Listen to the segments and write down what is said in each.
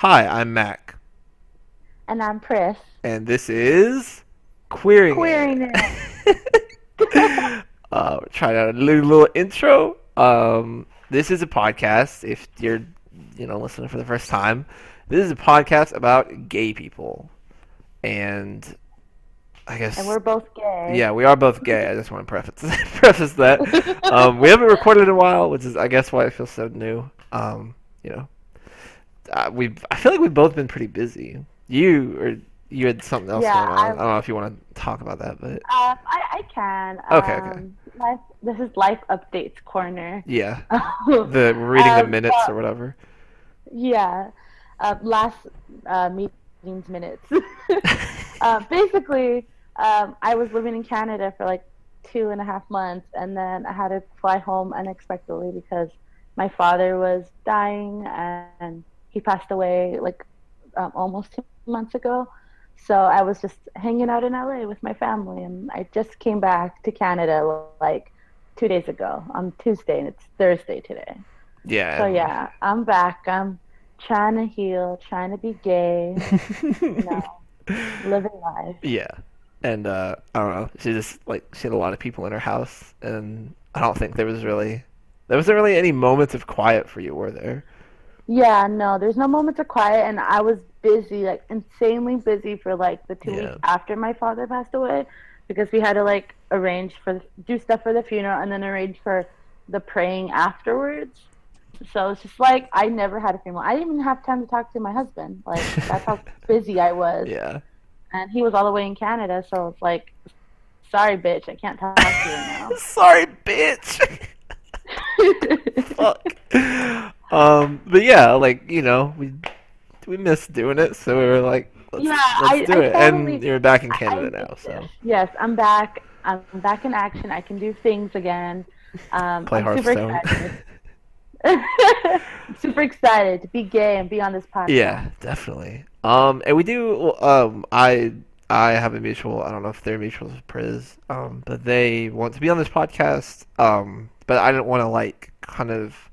Hi, I'm Mac, And I'm Pris. and this is Queering. It. Queering it. uh, we're trying out a little, little intro. Um, this is a podcast. If you're, you know, listening for the first time, this is a podcast about gay people, and I guess and we're both gay. yeah, we are both gay. I just want to preface preface that. Um, we haven't recorded in a while, which is I guess why it feels so new. Um, you know, uh, we I feel like we've both been pretty busy. You or you had something else Yeah, going on. I I've- don't know if you want to talk about that, but Um, I, I can. Okay, okay. Um, Life, this is Life Updates Corner. yeah, the reading the Um, minutes but- or whatever. Yeah. Uh, last uh, meeting's minutes. uh, basically, um, I was living in Canada for like two and a half months, and then I had to fly home unexpectedly because my father was dying and he passed away like um, almost two months ago. So I was just hanging out in LA with my family, and I just came back to Canada like two days ago on Tuesday, and it's Thursday today. Yeah. So yeah, I'm back. I'm trying to heal, trying to be gay, you know, living life. Yeah. And uh, I don't know. She just like she had a lot of people in her house, and I don't think there was really there wasn't really any moments of quiet for you, were there? Yeah, no, there's no moments of quiet, and I was busy, like insanely busy for like the two Yeah. weeks after my father passed away, because we had to like arrange for do stuff for the funeral and then arrange for the praying afterwards. So it's just like I never had a funeral. I didn't even have time to talk to my husband. Like that's how busy I was. Yeah. and he was all the way in Canada, so it's like, sorry, bitch, I can't talk to you now. Sorry, bitch. Fuck. Um, but yeah, like you know, we we missed doing it, so we were like, let's, Yeah, let's I- do I it. totally- and you're back in Canada I now, so yes, I'm back. I'm back in action. I can do things again. Um, play I'm super Hearthstone. excited. Super excited to be gay and be on this podcast. yeah, definitely. Um, and we do. Um, I I have a mutual. I don't know if they're mutuals with Priz. Um, but they want to be on this podcast. Um, but I didn't want to like kind of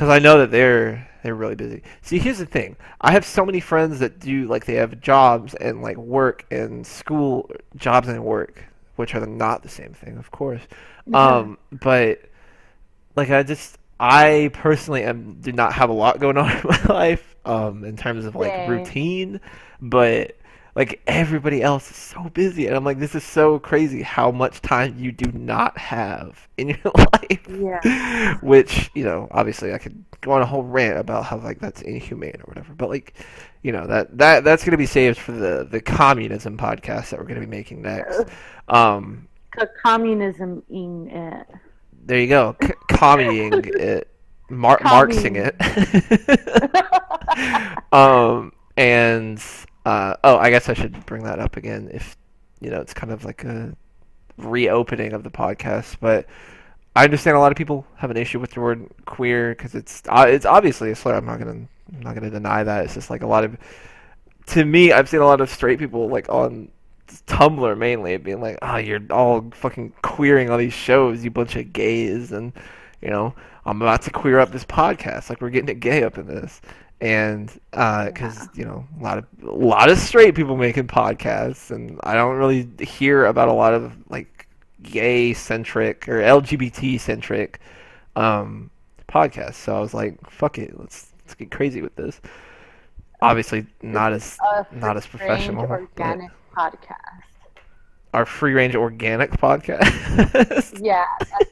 because I know that they're they're really busy. See, here's the thing. I have so many friends that do like they have jobs and like work and school jobs and work, which are not the same thing, of course. Um, but like I just I personally am do not have a lot going on in my life um in terms of like Same. routine, but like everybody else is so busy and I'm like this is so crazy how much time you do not have in your life. Yeah. Which, you know, obviously I could go on a whole rant about how like that's inhumane or whatever, but like you know, that that that's going to be saved for the the communism podcast that we're going to be making next. Um communism in it. there you go. C- communing it. Mar- Marxing it. um, and, uh, oh, I guess I should bring that up again if, you know, it's kind of like a reopening of the podcast. But I understand a lot of people have an issue with the word queer because it's, uh, it's obviously a slur. I'm not to, I'm not to deny that. It's just like a lot of, to me, I've seen a lot of straight people like on Tumblr mainly being like, "Oh, you're all fucking queering all these shows, you bunch of gays," and you know, I'm about to queer up this podcast. Like we're getting it gay up in this, and because you know, a lot of a lot of straight people making podcasts, and I don't really hear about a lot of like gay centric or LGBT centric um, podcasts. So I was like, "Fuck it, let's let's get crazy with this." Obviously, not as not as professional. organic podcast. our free range organic podcast. Yeah,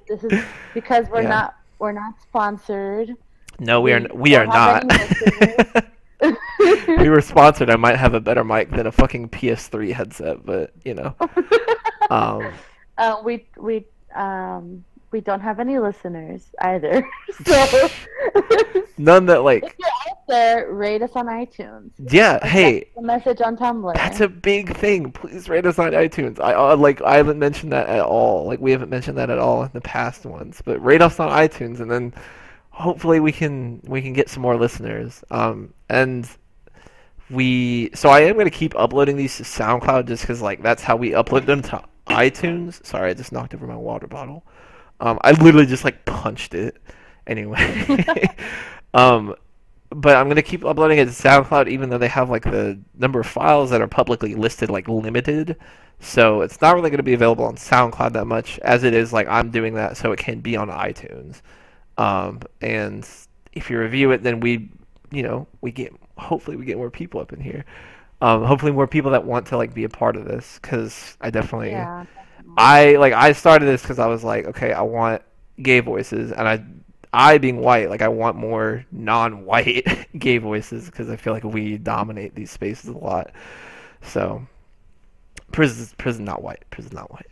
this is because we're Yeah. not we're not sponsored. No, we are We are not. we were sponsored, I might have a better mic than a fucking PS3 headset, but you know, um, uh, we we um we don't have any listeners either. So none that like, if you're out there, rate us on iTunes. yeah. Hey, A message on Tumblr. that's a big thing. Please rate us on iTunes. I uh, like I haven't mentioned that at all. Like we haven't mentioned that at all in the past ones, but rate us on iTunes, and then hopefully we can we can get some more listeners. Um, and we so I am going to keep uploading these to SoundCloud just because like that's how we upload them to iTunes. Sorry, I just knocked over my water bottle. Um, I literally just like punched it. Anyway, um, but I'm gonna keep uploading it to SoundCloud, even though they have like the number of files that are publicly listed like limited. So it's not really gonna be available on SoundCloud that much as it is like I'm doing that, so it can be on iTunes. Um, and if you review it, then we, you know, we get hopefully we get more people up in here. Um, hopefully more people that want to like be a part of this because I definitely Yeah. I like I started this because I was like, okay, I want gay voices, and I, I being white, like I want more non-white gay voices because I feel like we dominate these spaces a lot. So, prison, prison not white, prison not white.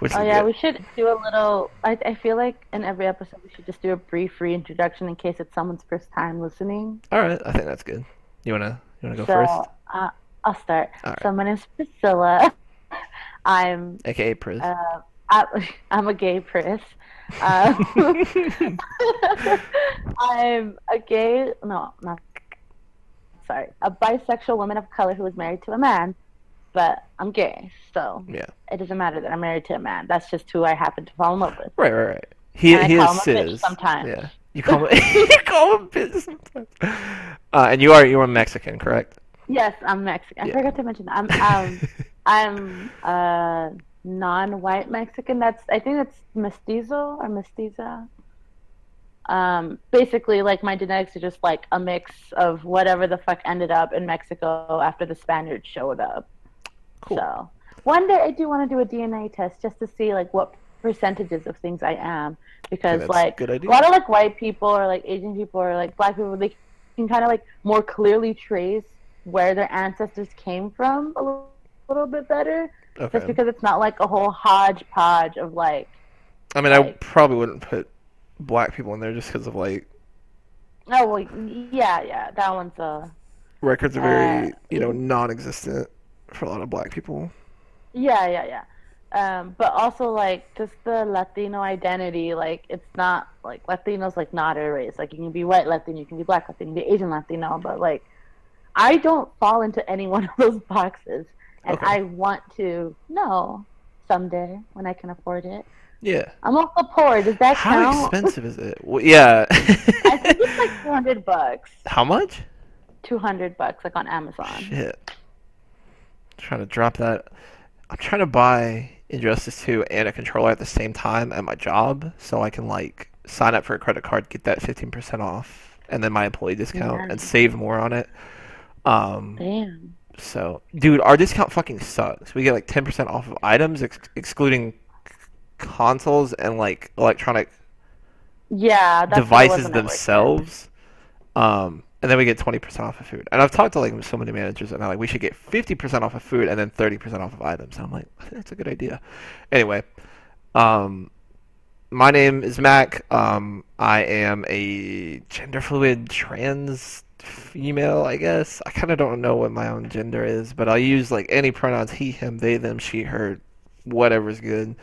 Which Oh yeah, good. we should do a little. I I feel like in every episode we should just do a brief reintroduction in case it's someone's first time listening. All right, I think that's good. You wanna you wanna go so first, Uh, I'll start. All right. So my name's Priscilla. I'm aka Priz. uh, I, I'm a gay Pris. Um, I'm a gay. No, not. Sorry, a bisexual woman of color who is married to a man, but I'm gay, so yeah, it doesn't matter that I'm married to a man. That's just who I happen to fall in love with. right, right, right. He And I he call is him a bitch sometimes. Yeah, you call him you call him bitch sometimes. Uh, and you are you are Mexican, correct? Yes, I'm Mexican. Yeah. I forgot to mention that. I'm um, I'm uh, non-white Mexican. That's I think that's mestizo or mestiza. Um, basically, like my genetics are just like a mix of whatever the fuck ended up in Mexico after the Spaniards showed up. Cool. So one day I do want to do a DNA test just to see like what percentages of things I am because like a lot of like white people or like Asian people or like black people they can kind of like more clearly trace where their ancestors came from a little, little bit better Okay. just because it's not like a whole hodgepodge of like I mean, I probably wouldn't put black people in there just because of like oh well yeah yeah that one's uh records are very Uh, you know non-existent for a lot of black people. Yeah, yeah, yeah. Um, but also like just the Latino identity, like it's not like Latino's like not a race. Like you can be white Latino, you can be black Latino, you can be Asian Latino, but like I don't fall into any one of those boxes. And Okay. I want to know someday when I can afford it. Yeah. I'm also poor. Does that How count? expensive is it? Well, yeah. I think it's like two hundred bucks. How much? Two hundred bucks, like on Amazon. Shit. Trying to drop that. I'm trying to buy Injustice 2 and a controller at the same time at my job so I can like sign up for a credit card, get that 15% off, and then my employee discount Yeah. and save more on it. Um, Damn. so, dude, our discount fucking sucks. We get like 10% off of items, ex- excluding c- consoles and like electronic Yeah, that's what it devices themselves. Um, and then we get 20% off of food. And I've talked to like so many managers and they're like, we should get 50% off of food and then 30% off of items. And I'm like, that's a good idea. Anyway, um, my name is Mac. Um, I am a gender fluid trans female, I guess. I kind of don't know what my own gender is, but I'll use like any pronouns he, him, they, them, she, her, whatever's good.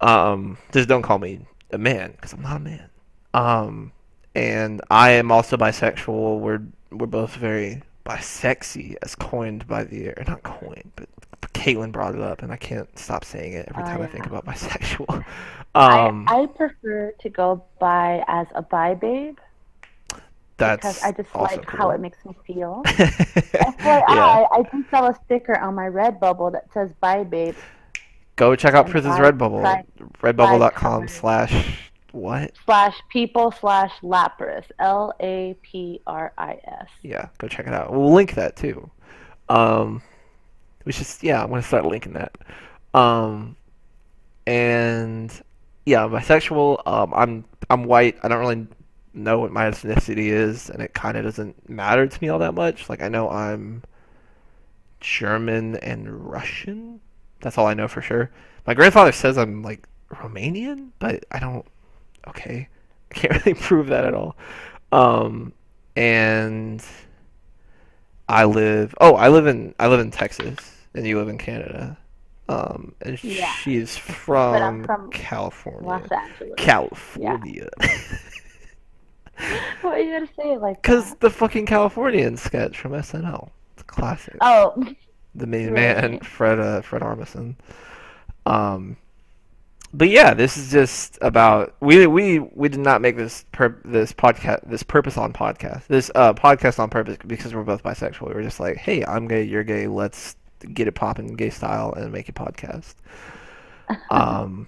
Um, just don't call me a man because I'm not a man. Um, and I am also bisexual. We're we're both very bisexy, as coined by the or not coined, but Caitlin brought it up, and I can't stop saying it every Oh, time I think about bisexual. Um, I, I prefer to go by as a bi babe that's because I just like cool. how it makes me feel. FYI, yeah, I do sell a sticker on my Redbubble that says "Bye, babe." go check out Prison's Redbubble, buy- redbubble.com buy slash what? Slash people slash Lapris L A P R I S. Yeah, go check it out. We'll link that too. Um, we should, yeah, I'm gonna start linking that. Um, and yeah, I'm bisexual. Um, I'm I'm white. I don't really know what my ethnicity is, and it kind of doesn't matter to me all that much. Like I know I'm German and Russian. That's all I know for sure. My grandfather says I'm like Romanian, but I don't. Okay, I can't really prove that at all. Um, and I live. Oh, I live in I live in Texas, and you live in Canada. Um, and Yeah. she's from, from California. Los Angeles. California. Why you gonna say like Because the fucking Californian sketch from SNL. It's a classic. Oh, the main Right. man, Fred uh, Fred Armisen. Um, but yeah, this is just about we we we did not make this per, this podcast this purpose on podcast this uh podcast on purpose because we're both bisexual. We were just like, hey, I'm gay, you're gay, let's get it popping gay style and make a podcast. um,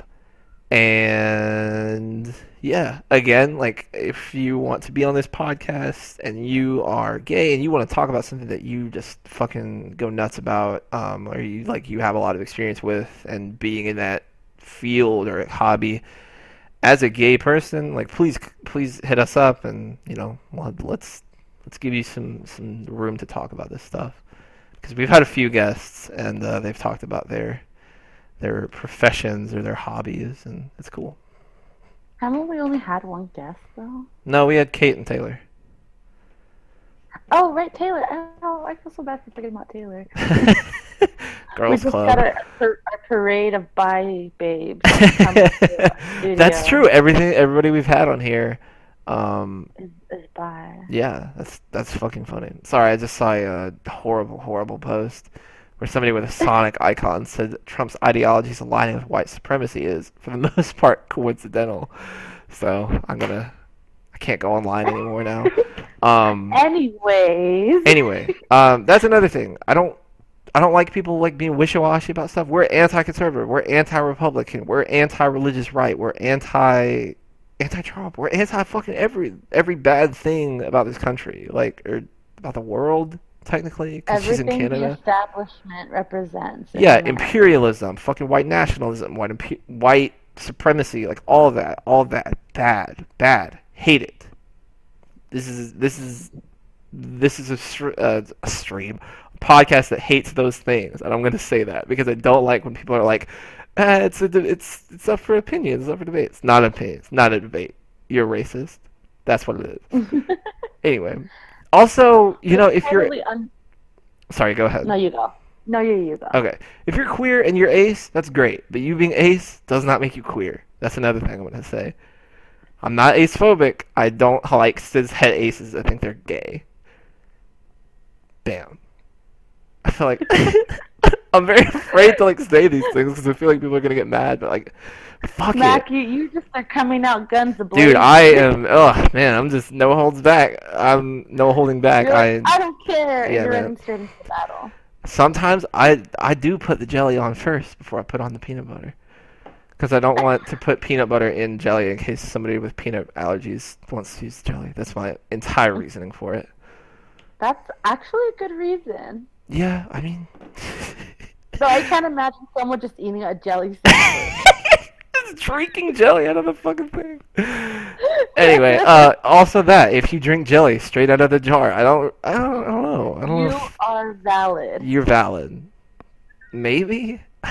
and yeah, again, like if you want to be on this podcast and you are gay and you want to talk about something that you just fucking go nuts about, um, or you like you have a lot of experience with and being in that field or hobby as a gay person, like please please hit us up and you know let's let's give you some some room to talk about this stuff because we've had a few guests and uh, they've talked about their their professions or their hobbies and it's cool. Haven't we only had one guest though? No, we had Kate and Taylor. Oh right, Taylor. Oh, I feel so bad for forgetting about Taylor. Girls we just Club. got a, a parade of bi babes. That's true. Everything, everybody we've had on here, um, Is, is bi. yeah, that's that's fucking funny. Sorry, I just saw a horrible, horrible post where somebody with a Sonic icon said that Trump's ideologies aligning with white supremacy is, for the most part, coincidental. So I'm gonna, I can't go online anymore now. Um, Anyways. anyway, um, that's another thing. I don't I don't like people like being wishy-washy about stuff. We're anti-conservative. We're anti-Republican. We're anti-religious right. We're anti anti-Trump. We're anti-fucking every every bad thing about this country, like or about the world technically, because she's in Everything the establishment represents. Yeah, America. imperialism, fucking white nationalism, white impe- white supremacy, like all that, all that, bad, bad, hate it. This is this is this is a, str- uh, a stream, podcast that hates those things, and I'm going to say that because I don't like when people are like, ah, "It's a it's it's up for opinions, it's up for debate." It's not an opinion, it's not a debate. You're racist. That's what it is. anyway, also, you know, if you're un- sorry, go ahead. No, you go. No, you you go. Okay. If you're queer and you're ace, that's great. But you being ace does not make you queer. That's another thing I'm going to say. I'm not ace phobic. I don't like cis het aces. I think they're gay. Bam. I feel like I'm very afraid to like say these things because I feel like people are going to get mad. But like, fuck Mac, it. you, you just are coming out guns blazing. Dude, I am. Oh man, I'm just no holds back. I'm no holding back. You're I like, I don't care. Yeah, You're man. into battle. sometimes I I do put the jelly on first before I put on the peanut butter. Because I don't want to put peanut butter in jelly in case somebody with peanut allergies wants to use jelly. That's my entire reasoning for it. That's actually a good reason. Yeah, I mean, So I can't imagine someone just eating a jelly sandwich. just drinking jelly out of the fucking thing. Anyway, uh, also that if you drink jelly straight out of the jar, I don't, I don't, I don't know. I don't you know. If are valid. you're valid. Maybe.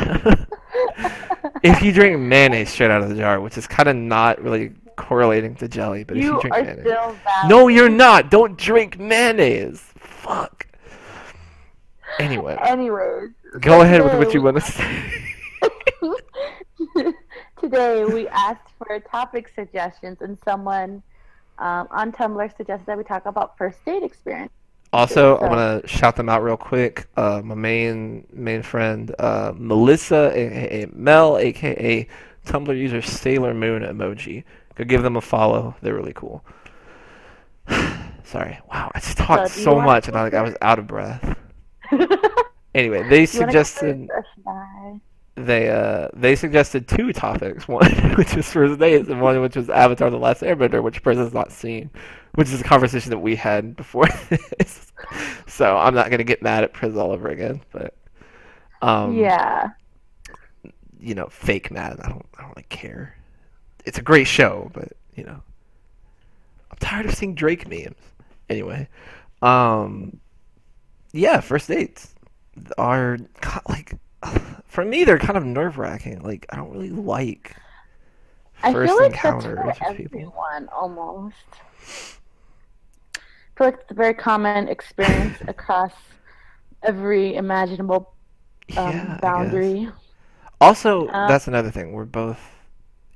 if you drink mayonnaise straight out of the jar, which is kind of not really correlating to jelly, but if you you drink mayonnaise, no, you're not. Don't drink mayonnaise. Fuck. Anyway, Anyways. go ahead with what you want to say. Today we asked for topic suggestions, and someone um, on Tumblr suggested that we talk about first date experience. Also, I'm gonna shout them out real quick. Uh, my main main friend, uh, Melissa, aka Mel, aka Tumblr user Sailor Moon emoji. Go give them a follow. They're really cool. Sorry. Wow, I just talked you so much, and I, like, I was out of breath. Anyway, they suggested first, or should I? they uh they suggested two topics. One which was first dates, and one which was Avatar: The Last Airbender, which person's not seen, which is a conversation that we had before this. so I'm not gonna get mad at Priz all over again, but um, yeah. you know, fake mad. I don't I don't like care. It's a great show, but you know, I'm tired of seeing Drake memes. Anyway, um, yeah, first dates are like for me they're kind of nerve wracking. Like I don't really like first I feel like that's encounters for with people. everyone almost. I feel like it's a very common experience across every imaginable um, yeah, boundary. Also, Uh, that's another thing. We're both.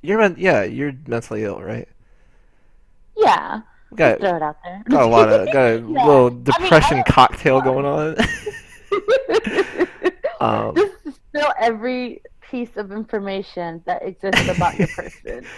You're yeah, you're mentally ill, right? Yeah, got throw it out there. got a lot of got a Yeah. little mean, depression I don't- cocktail going on. Um, Just to spill every piece of information that exists about your person.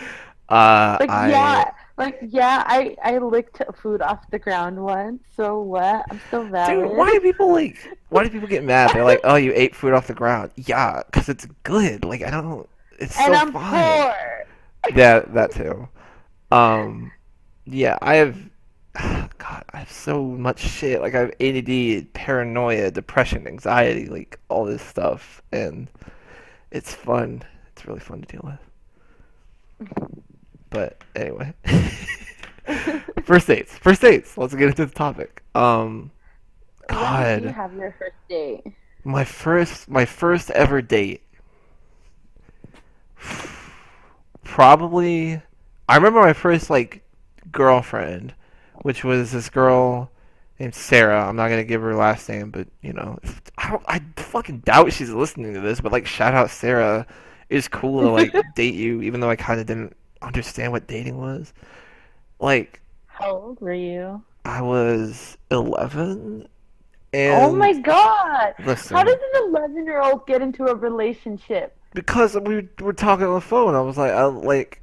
Uh, Like I, yeah, like yeah, I I licked food off the ground once. So what? I'm still valid. Dude, why do people like? Why do people get mad? They're like, "Oh, you ate food off the ground." Yeah, because it's good. Like I don't. It's and so I'm fine. poor. Yeah, that too. Um, yeah, I have. God, I have so much shit. Like I have ADD, paranoia, depression, anxiety, like all this stuff, and it's fun. It's really fun to deal with. But anyway, first dates. First dates. Let's get into the topic. Um, When did you have your first date? my first, my first ever date. Probably, I remember my first like girlfriend, which was this girl named Sarah. I'm not gonna give her last name, but you know, I don't, I fucking doubt she's listening to this. But like, shout out Sarah. It's cool to like date you, even though I kind of didn't understand what dating was. Like, How old were you? I was 11, and oh my god! listen, How does an 11 year old get into a relationship? because we were talking on the phone, I was like, I like,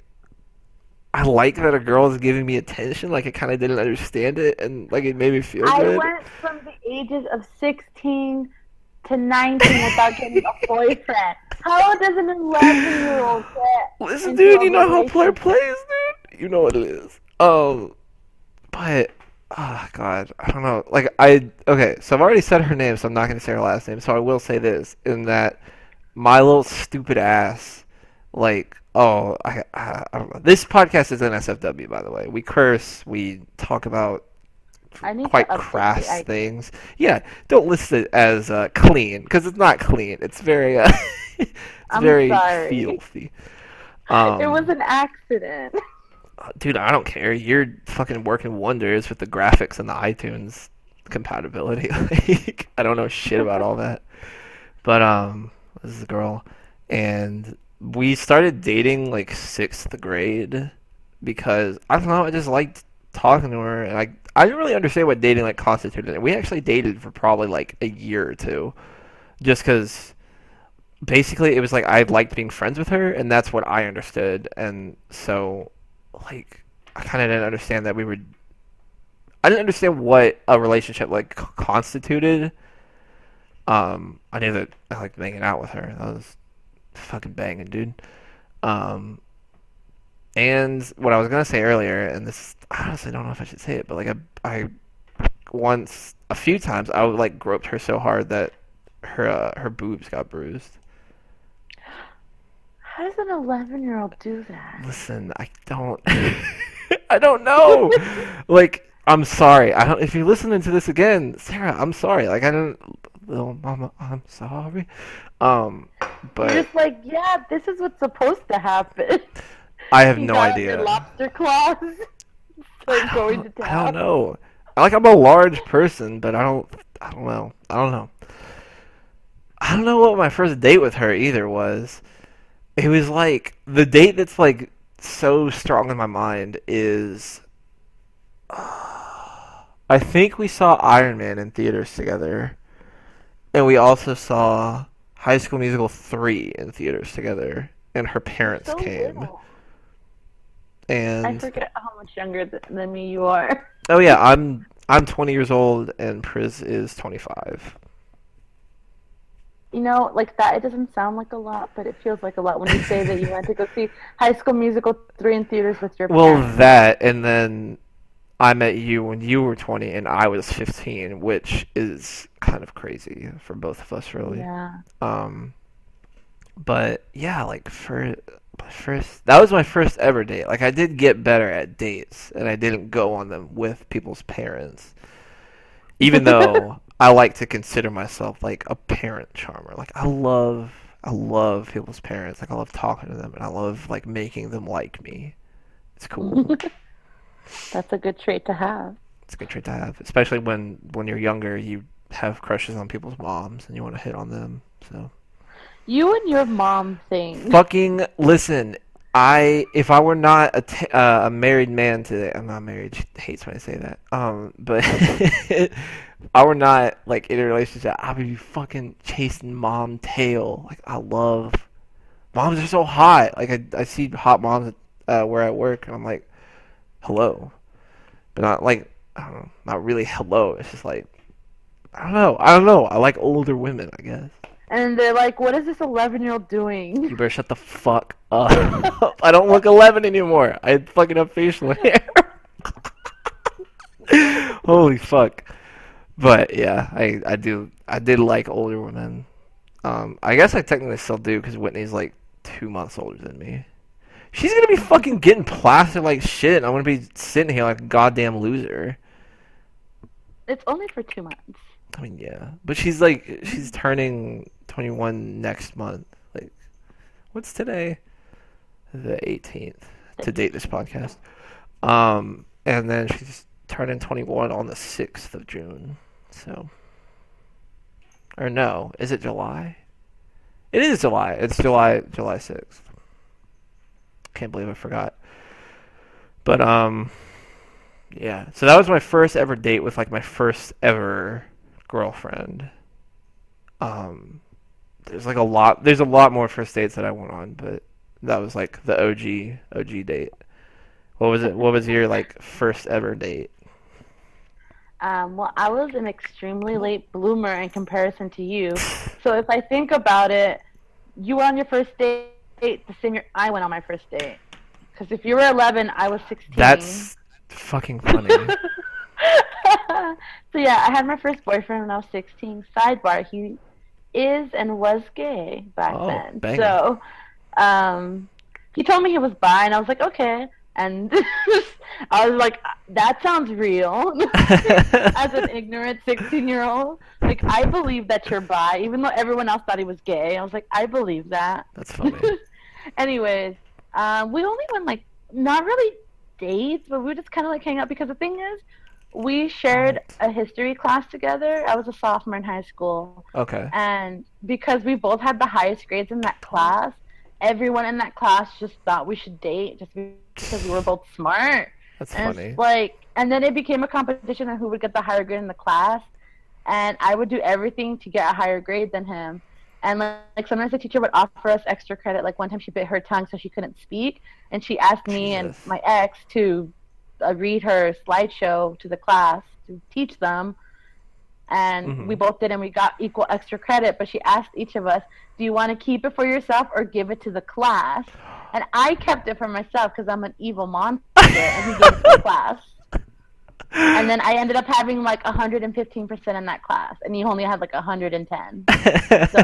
I like that a girl is giving me attention. Like, I kind of didn't understand it, and like it made me feel I good. went from the ages of 16 to 19 without getting a boyfriend. How does an 11 year old get? Listen, dude, you know how player plays, dude. You know what it is. Um, but oh god, I don't know. Like I okay, so I've already said her name, so I'm not gonna say her last name. So I will say this: in that my little stupid ass, like oh, I I, I don't know. This podcast is an SFW, by the way. We curse, we talk about I quite crass the ID. things. Yeah, don't list it as uh, clean because it's not clean. It's very uh, it's I'm very sorry. filthy. Um, it was an accident. dude, I don't care. You're fucking working wonders with the graphics and the iTunes compatibility. like, I don't know shit about all that. But um, this is a girl, and we started dating like sixth grade because I don't know. I just liked talking to her, and I I didn't really understand what dating like constituted. We actually dated for probably like a year or two, just because basically it was like I liked being friends with her, and that's what I understood. And so, like, I kind of didn't understand that we were. I didn't understand what a relationship like constituted. Um, I knew that I liked hanging out with her. That was fucking banging, dude. Um, and what I was gonna say earlier, and this I honestly don't know if I should say it, but like I, I once a few times I would like groped her so hard that her uh, her boobs got bruised. How does an 11 year old do that? Listen, I don't I don't know. like I'm sorry. I don't if you're listening to this again, Sarah, I'm sorry. Like I didn't little mama, I'm sorry. Um You're but just like, yeah, this is what's supposed to happen. I have You no idea. Lobster claws. Start I going to town. I don't know. Like I'm a large person, but I don't I don't know. I don't know. I don't know what my first date with her either was. It was like the date that's like so strong in my mind is I think we saw Iron Man in theaters together. And we also saw High School Musical 3 in theaters together and her parents So came. little. And I forget how much younger th- than me you are. Oh yeah, I'm I'm 20 years old and Priz is 25. You know, like that, it doesn't sound like a lot, but it feels like a lot when you say that you went to go see High School Musical 3 in theaters with your parents. Well, parents. that and then I met you when you were 20 and I was 15, which is kind of crazy for both of us, really. Yeah. Um, but yeah, like for my first, that was my first ever date. Like I did get better at dates, and I didn't go on them with people's parents, even though I like to consider myself like a parent charmer. Like I love, I love people's parents. Like I love talking to them, and I love like making them like me. It's cool. That's a good trait to have. it's a good trait to have, especially when when you're younger. You have crushes on people's moms, and you want to hit on them. So. You and your mom thing. fucking listen. I if I were not a, t- uh, a married man today, I'm not married. She hates when I say that. Um, but I were not like in a relationship, I would be fucking chasing mom tail. Like I love, moms are so hot. Like I, I see hot moms uh, where I work, and I'm like, hello, but not like I don't know, not really hello. It's just like I don't know. I don't know. I like older women, I guess. And they're like, "What is this 11 year old doing?" You better shut the fuck up. I don't look 11 anymore. I fucking have facial hair. Holy fuck. But yeah, I I do I did like older women. Um, I guess I technically still do because Whitney's like two months older than me. She's gonna be fucking getting plastered like shit. And I'm gonna be sitting here like a goddamn loser. It's only for two months. I mean, yeah, but she's like she's turning 21 next month. Like, what's today? The 18th to date this podcast. Um, and then she's turning 21 on the 6th of June. So, or no, is it July? It is July. It's July July 6th. Can't believe I forgot. But um yeah. So that was my first ever date with like my first ever girlfriend. Um there's like a lot there's a lot more first dates that I went on, but that was like the OG OG date. What was it? What was your like first ever date? Um, well, I was an extremely late bloomer in comparison to you. So if I think about it, you were on your first date the same year I went on my first date. Because if you were 11, I was 16. That's fucking funny. so yeah, I had my first boyfriend when I was 16. Sidebar: He is and was gay back Oh, then. banging. So, um, he told me he was bi, and I was like, okay. And I was like, that sounds real. As an ignorant 16 year old, like I believe that you're bi, even though everyone else thought he was gay. I was like, I believe that. That's funny. Anyways, um, we only went like not really dates, but we just kind of like hang out because the thing is, we shared a history class together. I was a sophomore in high school, Okay. and because we both had the highest grades in that class, everyone in that class just thought we should date just because we were both smart. That's And funny. like, and then it became a competition on who would get the higher grade in the class, and I would do everything to get a higher grade than him. And like, like sometimes the teacher would offer us extra credit. Like one time she bit her tongue so she couldn't speak, and she asked me and my ex to uh, read her slideshow to the class to teach them. And Mhm. we both did, and we got equal extra credit. But she asked each of us, "Do you want to keep it for yourself or give it to the class?" And I kept it for myself because I'm an evil monster, and he gave it to the class. And then I ended up having like 115% in that class, and he only had like 110. so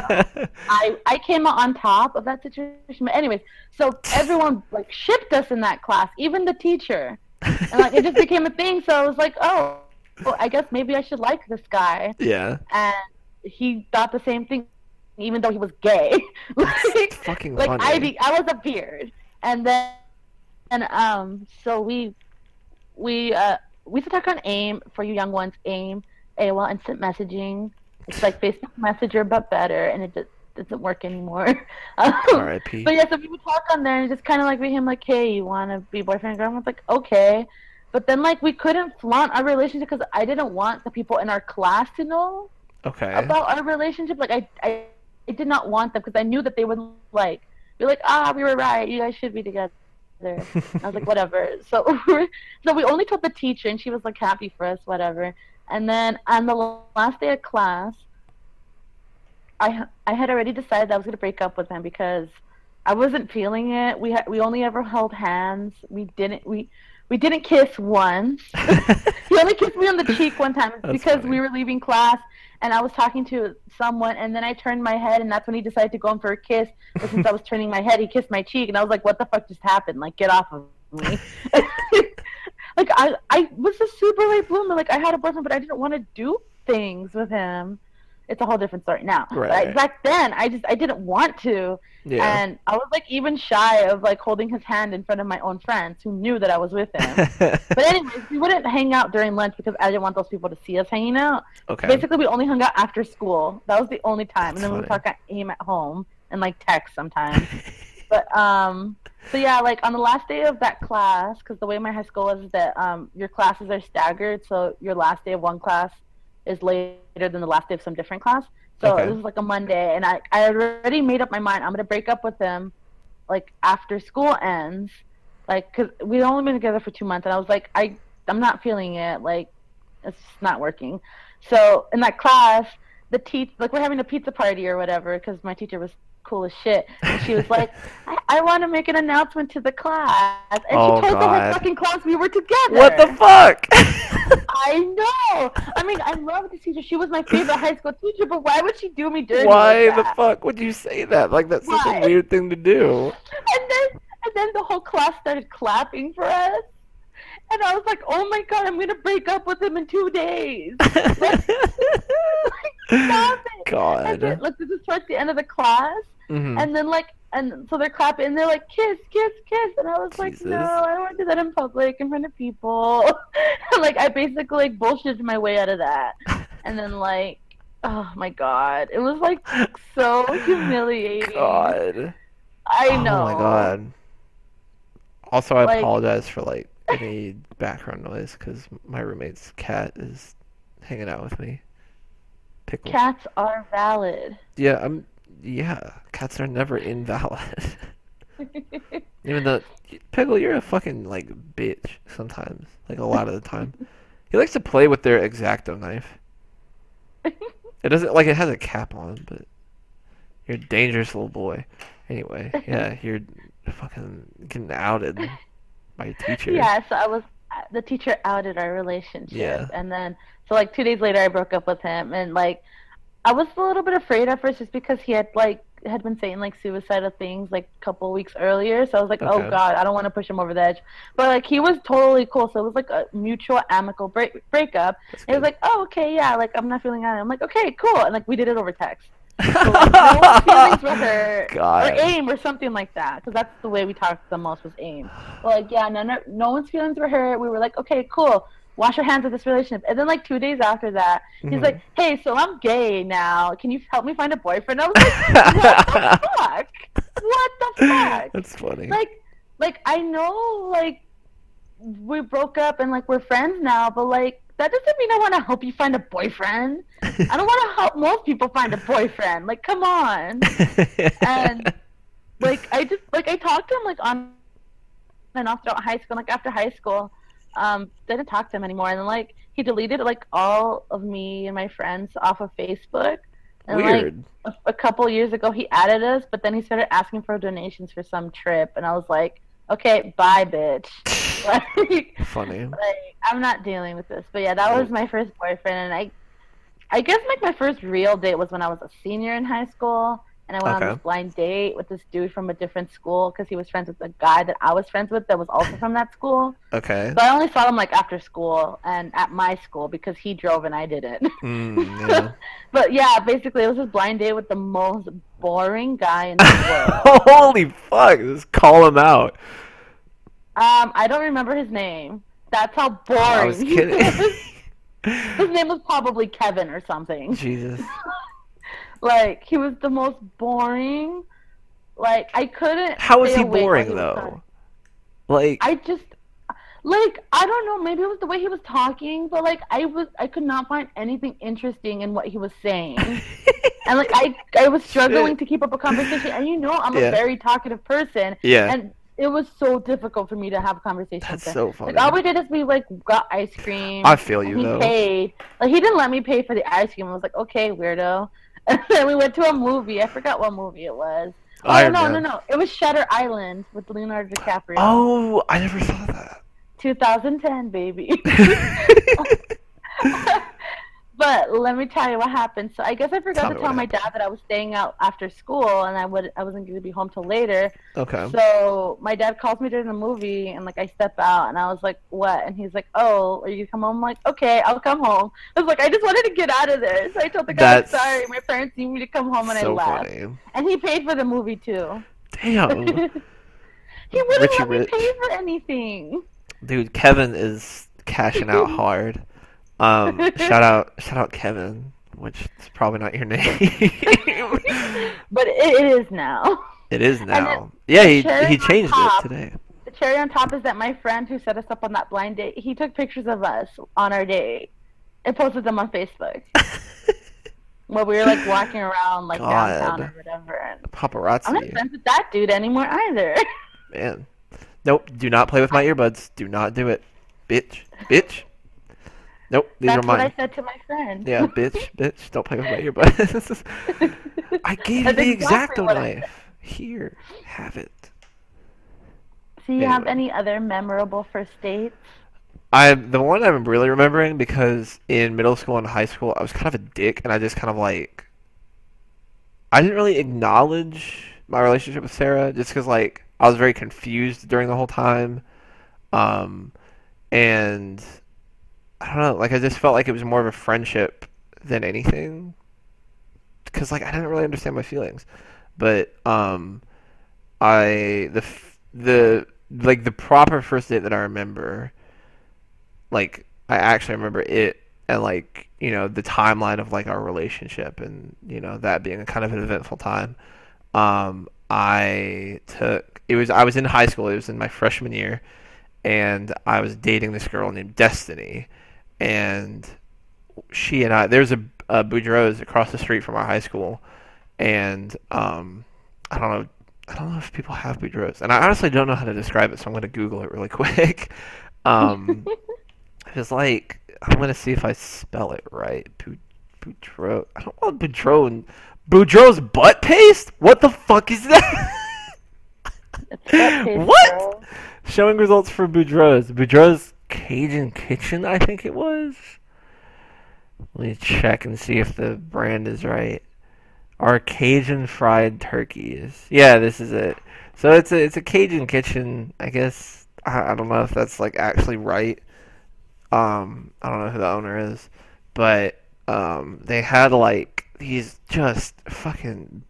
I I came out on top of that situation. But anyways, so everyone like shipped us in that class, even the teacher, and like it just became a thing. So I was like, oh, well, I guess maybe I should like this guy, yeah. and he thought the same thing, even though he was gay. like, Fucking like funny. I be, I was a beard, and then and um so we we uh we used to talk on AIM for you young ones AIM AOL instant messaging. It's like Facebook Messenger but better, and it just doesn't work anymore. Um, R.I.P. but yeah, so we would talk on there and just kind of like be him like, hey, you want to be boyfriend and girlfriend? I was like, okay. But then like we couldn't flaunt our relationship because I didn't want the people in our class to know Okay. about our relationship. Like I, I, I did not want them because I knew that they would like be like, ah, we were right. You guys should be together. I was like, whatever. So, so we only told the teacher, and she was like happy for us, whatever. And then on the last day of class, I I had already decided that I was gonna break up with him because I wasn't feeling it. We had we only ever held hands. We didn't we we didn't kiss once. he only kissed me on the cheek one time That's because funny. we were leaving class and I was talking to someone and then I turned my head and that's when he decided to go in for a kiss. But since I was turning my head, he kissed my cheek and I was like, What the fuck just happened? Like get off of me. like I I was a super late bloomer. Like I had a boyfriend but I didn't want to do things with him. It's a whole different story now. But I, Right. back then I just I didn't want to. yeah. And I was like even shy of like holding his hand in front of my own friends who knew that I was with him. but anyways, we wouldn't hang out during lunch because I didn't want those people to see us hanging out. okay. Basically, we only hung out after school. That was the only time, and then we would talk at him at home and like text sometimes. but um, so yeah, like on the last day of that class, because the way my high school was is that um, your classes are staggered, so your last day of one class is later than the last day of some different class. So Okay. this was like a Monday, and I I already made up my mind. I'm gonna break up with him like after school ends, like because we'd only been together for two months, and I was like, I I'm not feeling it. Like it's not working. So in that class, the teach like we're having a pizza party or whatever because my teacher was cool as shit. And she was like, I, I want to make an announcement to the class. And Oh, she told the whole fucking class we were together. What the fuck? I know. I mean, I love this teacher. She was my favorite high school teacher, but why would she do me dirty? Why like the fuck would you say that? Like that's such a weird thing to do. And then, and then the whole class started clapping for us. And I was like, oh my god, I'm gonna break up with him in two days. Stop it. And then, God. like, this is towards the end of the class. Mhm. And then, like, and so they're clapping, and they're like, kiss, kiss, kiss. And I was like, no, I don't want to do that in public in front of people. like, I basically, like, bullshitted my way out of that. And then, like, oh my god. It was, like, so humiliating. God. I know. Oh my god. Also, I Like- apologize for like any background noise because my roommate's cat is hanging out with me. Pickle. Cats are valid. Yeah, I'm. Yeah, cats are never invalid. Even though Pickle, you're a fucking like bitch sometimes. Like a lot of the time, he likes to play with their exacto knife. It doesn't like it has a cap on, but you're a dangerous little boy. Anyway, yeah, you're fucking getting outed your teacher. Yeah, so I was the teacher outed our relationship, Yeah. and then so like two days later, I broke up with him, and like I was a little bit afraid at first, just because he had like had been saying like suicidal things like a couple weeks earlier, so I was like, oh, Okay. oh god, I don't want to push him over the edge, but like he was totally cool, so it was like a mutual amicable break breakup. It was like, oh okay, yeah, like I'm not feeling on it. I'm like, okay, cool, and like we did it over text. So, like, no feelings with her God. or AIM or something like that because that's the way we talked the most was AIM. But like yeah no, no no one's feelings were hurt we were like okay cool. Wash your hands of this relationship. And then like two days after that he's Mhm. like hey so i'm gay now. Can you help me find a boyfriend? I was like what the fuck? What the fuck? That's funny. like like i know like we broke up and like we're friends now but like that doesn't mean i want to help you find a boyfriend i don't want to help most people find a boyfriend like come on and like I just like I talked to him like on and off throughout high school. Like after high school, um, didn't talk to him anymore. And then like he deleted like all of me and my friends off of Facebook. And like Weird. a, a couple years ago, he added us, but then he started asking for donations for some trip, and I was like, okay, bye, bitch. like, funny. like I'm not dealing with this. But yeah, that was my first boyfriend, and I, I guess like my first real date was when I was a senior in high school, and I went on Okay. this blind date with this dude from a different school because he was friends with a guy that I was friends with that was also from that school. Okay. So I only saw him like after school and at my school because he drove and I didn't. Mm, yeah. but yeah, basically it was this blind date with the most boring guy in the world. Holy fuck! Just call him out. Um, I don't remember his name. That's how boring. I was kidding. His name was probably Kevin or something. Jesus. Like he was the most boring. Like I couldn't. How was he boring though? Like, I just like I don't know. Maybe it was the way he was talking, but like I was, I could not find anything interesting in what he was saying, and like I, I was struggling to keep up a conversation. And you know, I'm Yeah. a very talkative person, yeah, and it was so difficult for me to have a conversation. that's with him. so funny. Like all we did is we like got ice cream. I feel you he though. paid. Like he didn't let me pay for the ice cream. I was like, okay, weirdo. And then we went to a movie. I forgot what movie it was. Oh Iron no, Man. no, no! It was Shutter Island with Leonardo DiCaprio. Oh, I never saw that. 2010, baby. but let me tell you what happened. So I guess I forgot Tell to tell my dad that I was staying out after school and I would I wasn't going to be home till later. Okay. So my dad calls me during the movie and like I step out and I was like, "What?" And he's like, "Oh, are you gonna come home?" I'm like, "Okay, I'll come home." I was like, "I just wanted to get out of there." So I told the guy, That's "Sorry, my parents need me to come home," and I so left. funny. And he paid for the movie too. Damn, he wouldn't Richie let me Rich. pay for anything. dude, Kevin is cashing out hard. Um, shout out, shout out, Kevin. Which is probably not your name. But it, is now. it is now. Yeah, he he changed top. it today. The cherry on top is that my friend who set us up on that blind date, he took pictures of us on our date and posted them on Facebook. Where we were like walking around like God. downtown or whatever. And I'm not Paparazzi. friends with that dude anymore either. Man. Nope. Do not play with my earbuds. Do not do it. Bitch. Bitch. Nope. These That's are what I said to my friend. Yeah, bitch, bitch, don't play with my earbuds. I gave you the exactly exacto knife. Here, have it. Do you have any other memorable first dates? I the one I'm really remembering because in middle school and high school I was kind of a dick and I just kind of like I didn't really acknowledge my relationship with Sarah just because like I was very confused during the whole time, um, and I don't know like I just felt like it was more of a friendship than anything. Because like I didn't really understand my feelings, but um, I the the like the proper first date that I remember like I actually remember it and like you know the timeline of like our relationship and you know that being a kind of an eventful time. Um I took it was I was in high school it was in my freshman year and I was dating this girl named Destiny and she and I there's a, a Boudreaux's across the street from our high school and um I don't know I don't know if people have Boudreaux's and I honestly don't know how to describe it so I'm going to google it really quick um it's like I'm gonna see if I spell it right. Boudreaux. I don't want Boudreaux. and- Boudreaux's butt paste. What the fuck is that? It's butt paste, what? Showing results for Boudreaux's. Boudreaux's Cajun Kitchen. I think it was. Let me check and see if the brand is right. Our Cajun fried turkeys. Yeah, this is it. So it's a it's a Cajun kitchen. I guess I, I don't know if that's like actually right. Um, I don't know who the owner is, but um, they had like these just fucking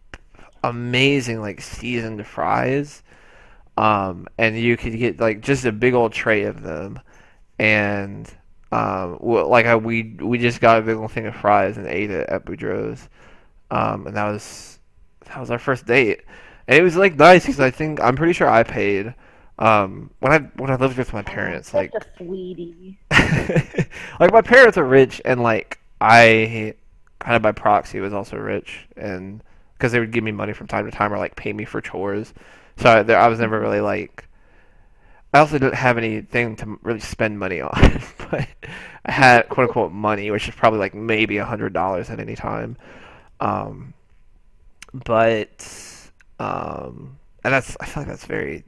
amazing like seasoned fries. Um, and you could get like just a big old tray of them, and um, well, like I, we we just got a big old thing of fries and ate it at Boudreaux's, um, and that was that was our first date, and it was like nice because I think I'm pretty sure I paid. Um, when I when I lived with my parents, like a sweetie. like my parents are rich and like I kind of by proxy was also rich and because they would give me money from time to time or like pay me for chores so I, there, I was never really like I also didn't have anything to really spend money on but I had quote unquote money which is probably like maybe a hundred dollars at any time um but um and that's I feel like that's very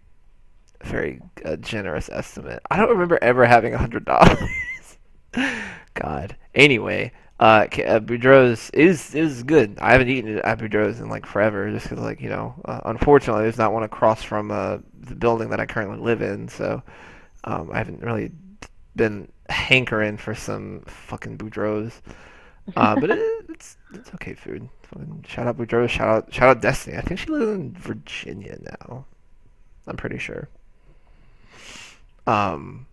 very uh, generous estimate. I don't remember ever having a hundred dollars. God. Anyway, uh, Boudreaux's is is good. I haven't eaten at Boudreaux's in like forever, just because like you know, uh, unfortunately, there's not one across from uh, the building that I currently live in, so um, I haven't really been hankering for some fucking Boudreaux's. Uh, but it, it's it's okay food. Fucking Shout out Boudreaux's. Shout out shout out Destiny. I think she lives in Virginia now. I'm pretty sure. Um,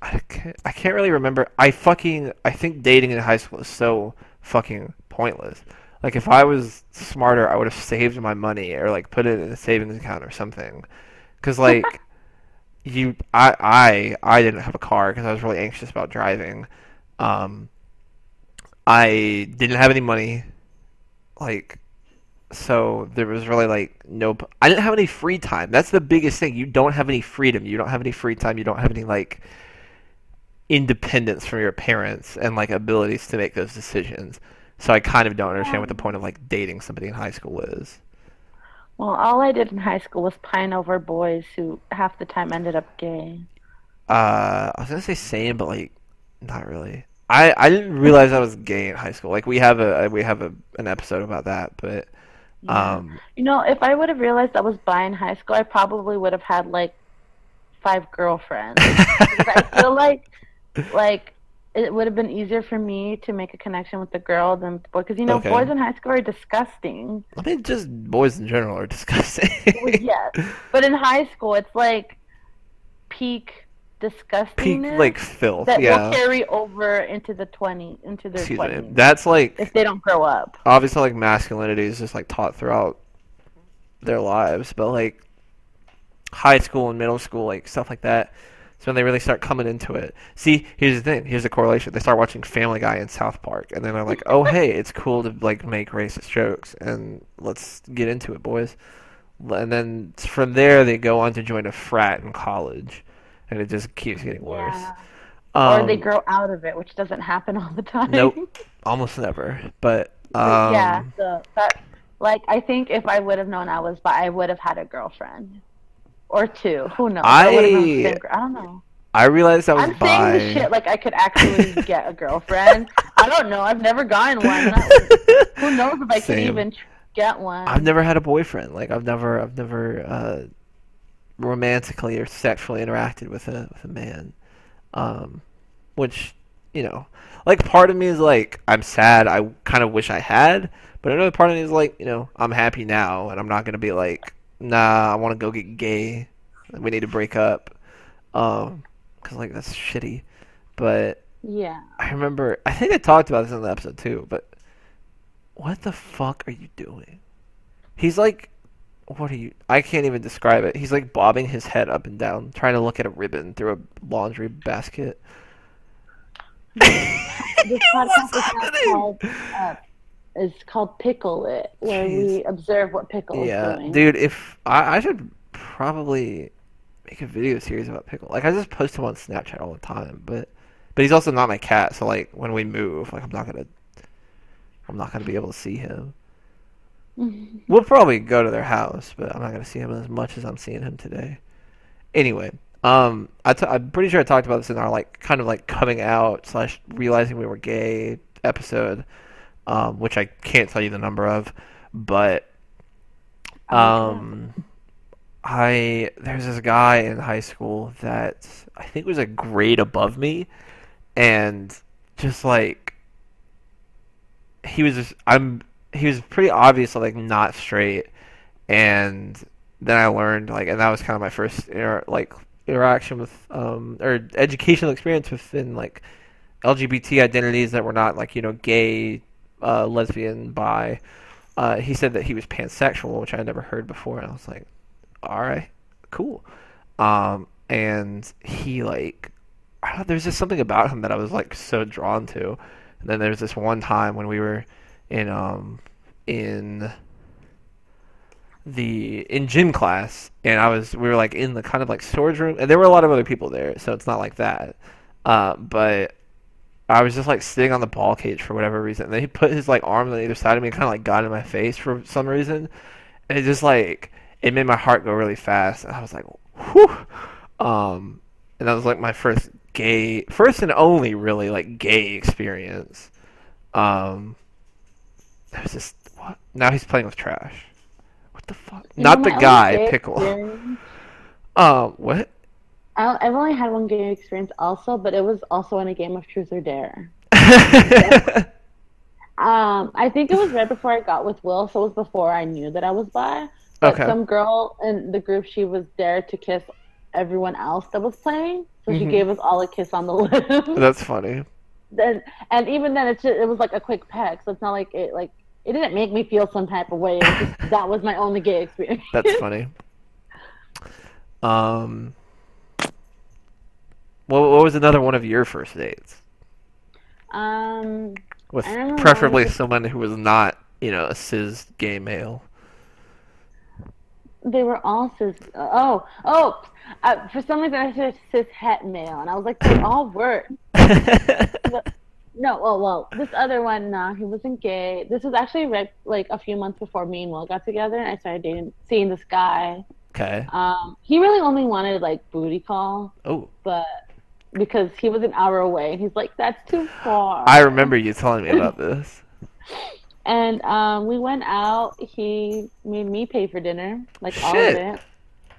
I can't, I can't really remember. I fucking I think dating in high school is so fucking pointless. Like if I was smarter, I would have saved my money or like put it in a savings account or something. Cause like you, I I I didn't have a car because I was really anxious about driving. Um, I didn't have any money. Like so there was really like no I didn't have any free time. That's the biggest thing. You don't have any freedom. You don't have any free time. You don't have any like independence from your parents and like abilities to make those decisions. So I kind of don't understand what the point of like dating somebody in high school is. Well, all I did in high school was pine over boys who half the time ended up gay. Uh, I was gonna say same, but like not really. I I didn't realize I was gay in high school. Like we have a we have a an episode about that, but Yeah. um You know, if I would have realized I was bi in high school, I probably would have had like five girlfriends. I feel like, like, it would have been easier for me to make a connection with the girl than with the boy. Because you know, Okay. boys in high school are disgusting. I mean just boys in general are disgusting. Well, yes, but in high school, it's like peak Peak disgustingness like filth. that yeah. will carry over into the twenty, into their Excuse me. twenties That's like if they don't grow up. obviously like masculinity is just like taught throughout their lives, but like high school and middle school, like stuff like that, So when they really start coming into it, see, here's the thing. Here's the correlation. They start watching Family Guy and South Park, and then they're like, "Oh, hey, it's cool to like make racist jokes, and let's get into it, boys." And then from there, they go on to join a frat in college, and it just keeps getting worse. Yeah. Um, or they grow out of it, which doesn't happen all the time. Nope. almost never. But But um, yeah, so that like I think if I would have known I was bi, I would have had a girlfriend or two. Who knows? I- would've known the same girl. I don't know. I realized I was I'm bi. saying shit like I could actually get a girlfriend. I don't know. I've never gotten one. Who knows if I could even get one? I've never had a boyfriend. Like I've never, I've never uh, romantically or sexually interacted with a with a man. Um, which you know, like part of me is like I'm sad. I kind of wish I had, but another part of me is like you know I'm happy now, and I'm not gonna be like nah. I want to go get gay. We need to break up. Um, cause like that's shitty. But Yeah. I remember. I think I talked about this in the episode too. But what the fuck are you doing? He's like, what are you? I can't even describe it. He's like bobbing his head up and down, trying to look at a ribbon through a laundry basket. What's podcast is now happening? called uh, is called Pickle It, where we observe what Pickle Yeah, is doing. dude. If I, I should probably make a video series about pickle. Like I just post him on Snapchat all the time, but but he's also not my cat. So like when we move, like I'm not gonna, I'm not gonna be able to see him. We'll probably go to their house, but I'm not gonna see him as much as I'm seeing him today. Anyway, um, I t- I'm pretty sure I talked about this in our like kind of like coming out slash realizing we were gay episode, um, which I can't tell you the number of, but um, I there's this guy in high school that I think was a grade above me, and just like he was just I'm he was pretty obviously like not straight, and then I learned like and that was kind of my first inter- like interaction with um or educational experience within like LGBT identities that were not like you know gay, uh, lesbian, bi. Uh, he said that he was pansexual, which I had never heard before, and I was like, all right, cool. Um, and he like, there's just something about him that I was like so drawn to. And then there's this one time when we were in um in the in gym class, and I was we were like in the kind of like storage room, and there were a lot of other people there, so it's not like that. Uh, but I was just like sitting on the ball cage for whatever reason. And then he put his like arms on either side of me and kind of like got in my face for some reason. And it just like it made my heart go really fast. And I was like, whew. Um, and that was like my first gay, first and only really like gay experience. Um, it was just what? Now he's playing with trash. What the fuck? You Not the guy, pickle. Um, what? I- I've only had one gay experience also, but it was also in a game of Truth or Dare. Um, I think it was right before I got with Will, so it was before I knew that I was bi. But Okay. some girl in the group, she was dared to kiss everyone else that was playing, so she Mhm. gave us all a kiss on the lips. That's funny. then, and even then, it's just, it was like a quick peck, so it's not like it like it didn't make me feel some type of way. Was just, that was my only gay experience. That's funny. Um, what, what was another one of your first dates? um, With don't know. preferably someone who was not, you know, a cis gay male. they were all cis. Oh, oh. Uh, for some reason, I said cis het male, and I was like, they all were. No, well, well, this other one, no, he wasn't gay. This was actually right, like a few months before me and Will got together, and I started dating, seeing this guy. okay. Um, he really only wanted like booty call, Oh, but because he was an hour away, and he's like, that's too far. I remember you telling me about this. And um, we went out. He made me pay for dinner, like all of it.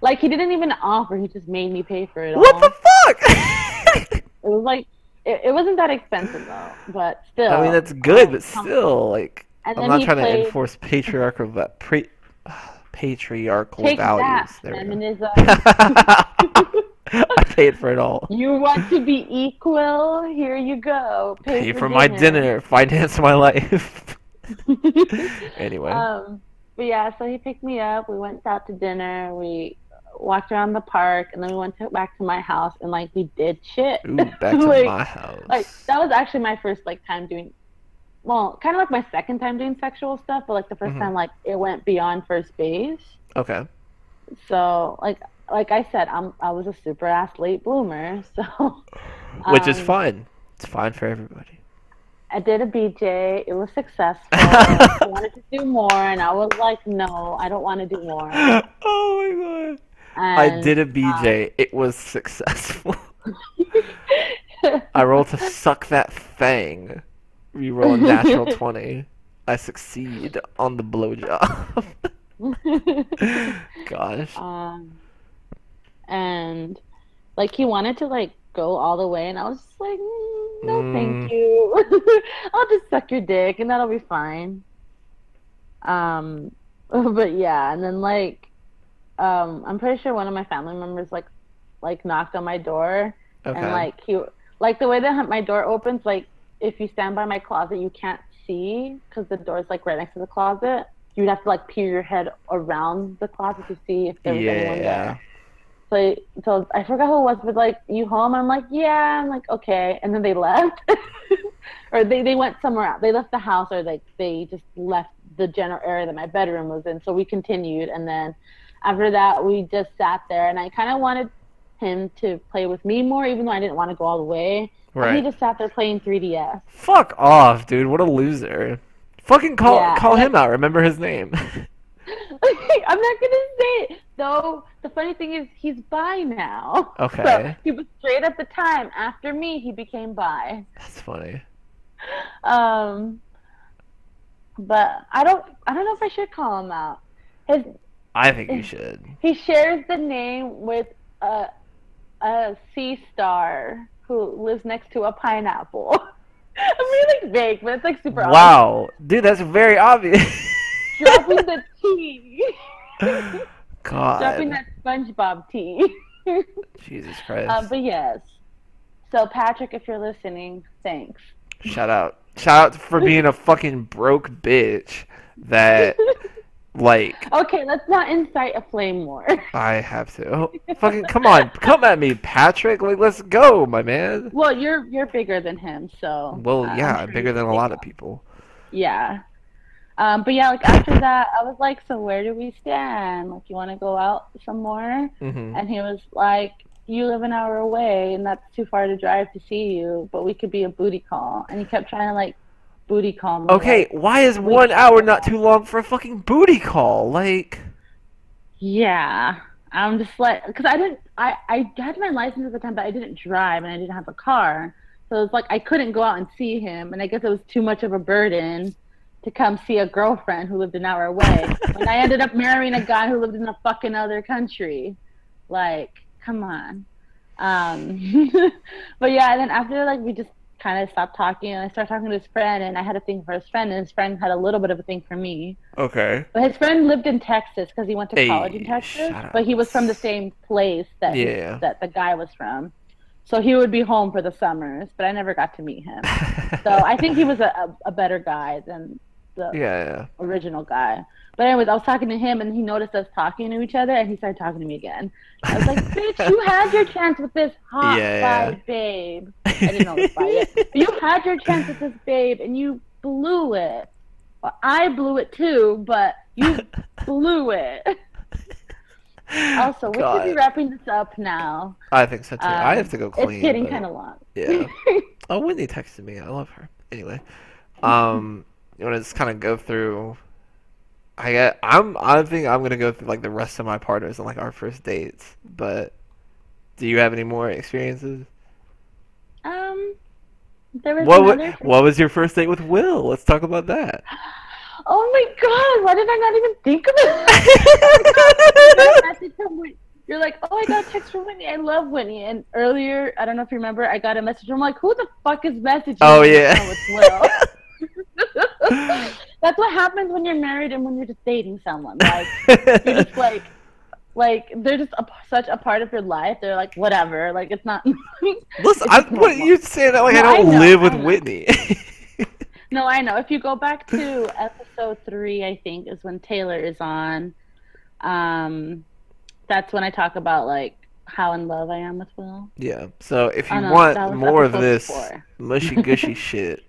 Like he didn't even offer; he just made me pay for it all. What the fuck? It was like it, it wasn't that expensive though, but still. I mean, that's good, but Um, still, like, I'm not trying to enforce patriarchal, va- pre- patriarchal Take values. that, There feminism. I paid for it all. you want to be equal? Here you go. Pay, Pay for my dinner, finance my life. anyway, um, but yeah, so he picked me up. We went out to dinner. We walked around the park, and then we went to, back to my house, and like we did shit. Ooh, back to my house. like that was actually my first like time doing well kind of like my second time doing sexual stuff but like the 1st Mhm. time like it went beyond first base okay. so like like i said i'm i was a super ass late bloomer so Which is um, fine. It's fine for everybody. i did a bj it was successful i wanted to do more and i was like no i don't want to do more oh my god. I did a BJ. it was successful. I roll to suck that thing. You roll a natural 20. I succeed on the blowjob. Gosh. um and like he wanted to like go all the way and i was just like mm, no Mm. thank you. I'll just suck your dick and that'll be fine. Um but yeah and then like um i'm pretty sure one of my family members like like knocked on my door Okay. and like he like the way that my door opens like if you stand by my closet you can't see because the door's like right next to the closet. You'd have to like peer your head around the closet to see if there was anyone there so so i forgot who it was but like you home i'm like yeah i'm like okay and then they left or they, they went somewhere else they left the house or like they just left the general area that my bedroom was in so we continued and then after that we just sat there and i kind of wanted him to play with me more even though i didn't want to go all the way and he just sat there playing 3ds Fuck off, dude. What a loser. Fucking call Yeah, call him out. Remember his name. i'm not gonna say it though the funny thing is he's bi now Okay. so he was straight at the time after me he became bi That's funny. um but i don't i don't know if i should call him out his I think you should. he shares the name with a a sea star who lives next to a pineapple i'm really vague but it's like super obvious. Wow. Dude, that's very obvious. dropping the tea God. dropping that spongebob tea Jesus Christ. um, but yes so patrick if you're listening thanks Shout out. Shout out for being a fucking broke bitch that like okay let's not incite a flame war. I have to. Fucking come on, come at me, Patrick. Like let's go, my man. Well, you're you're bigger than him, so. Well, uh, yeah, bigger than a lot of people. Yeah. Um, but yeah, like after that, I was like, "So where do we stand? Like, you want to go out some more?" hmm And he was like, "You live an hour away, and that's too far to drive to see you. But we could be a booty call." And he kept trying to like booty call me. Okay, like, why is one hour not too long for a fucking booty call? Like, yeah. I'm just like, because I didn't, I I had my license at the time, but I didn't drive and I didn't have a car, so it's like I couldn't go out and see him, and I guess it was too much of a burden to come see a girlfriend who lived an hour away. and I ended up marrying a guy who lived in a fucking other country. Like, come on. Um, but yeah, and then after like we just kind of stopped talking, and I started talking to his friend, and I had a thing for his friend, and his friend had a little bit of a thing for me. okay, But his friend lived in Texas because he went to Hey, college in Texas. But he was from the same place that he- Yeah. that the guy was from. So he would be home for the summers, but I never got to meet him. So I think he was a, a, a better guy than the yeah, yeah. original guy. But anyways, I was talking to him and he noticed us talking to each other and he started talking to me again. I was like, "Bitch, you had your chance with this hot Yeah. babe." I didn't know it was yet. You had your chance with this babe and you blew it. Well, I blew it too, but you blew it. Also, we should be wrapping this up now. I think so too. I Um, have to go clean. It's getting kind of long. Yeah. Oh, Whitney texted me. I love her. Anyway, um, you want to just kind of go through. I get. I'm. I think I'm gonna go through like the rest of my partners and like our first dates. But do you have any more experiences? um, there was What? another. What was your first date with Will? Let's talk about that. Oh my god! Why did I not even think of it? That message from Whit- You're like, oh, I got a text from Whitney. I love Whitney. And earlier, I don't know if you remember, I got a message I'm like, who the fuck is messaging? Oh, yeah. It's Will. That's what happens when you're married and when you're just dating someone. Like you're just like, like they're just a, such a part of your life. They're like whatever. Like it's not. Listen, It's I, what you say that like No, I I don't know, live I with. Whitney. No, I know. If you go back to episode three, I think is when Taylor is on. Um, that's when I talk about like how in love I am with Will. Yeah. So if you Oh, no, want more of this four. mushy gushy shit,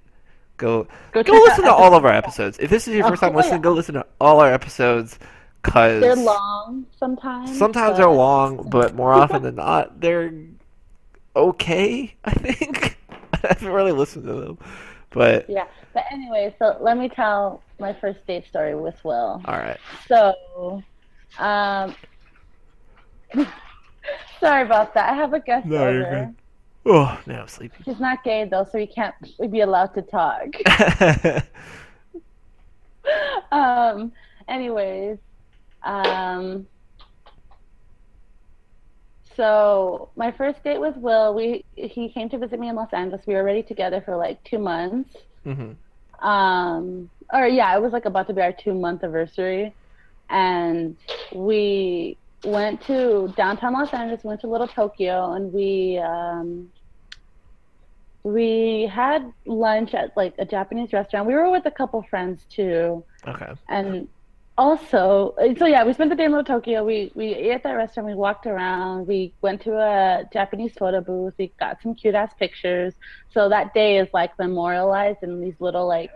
go Go, go listen to all of our episodes. If this is your first Oh, time listening, yeah. go listen to all our episodes. Cause They're long sometimes. sometimes but- they're long, but more often than not, they're okay. I think I haven't really listened to them, but Yeah, but anyway, so let me tell my first date story with Will. all right. So, um, sorry about that. I have a guest No, you're over. Oh, now I'm sleepy. He's not gay though, so he can't be allowed to talk. um. Anyways, um. So my first date with Will, we he came to visit me in Los Angeles. We were already together for like two months. hmm um or yeah it was like about to be our two month anniversary and we went to downtown los angeles went to little tokyo and we um we had lunch at like a Japanese restaurant. We were with a couple friends too. Okay. And also, so yeah, we spent the day in Little Tokyo. We we ate at that restaurant. We walked around. We went to a Japanese photo booth. We got some cute ass pictures. So that day is like memorialized in these little like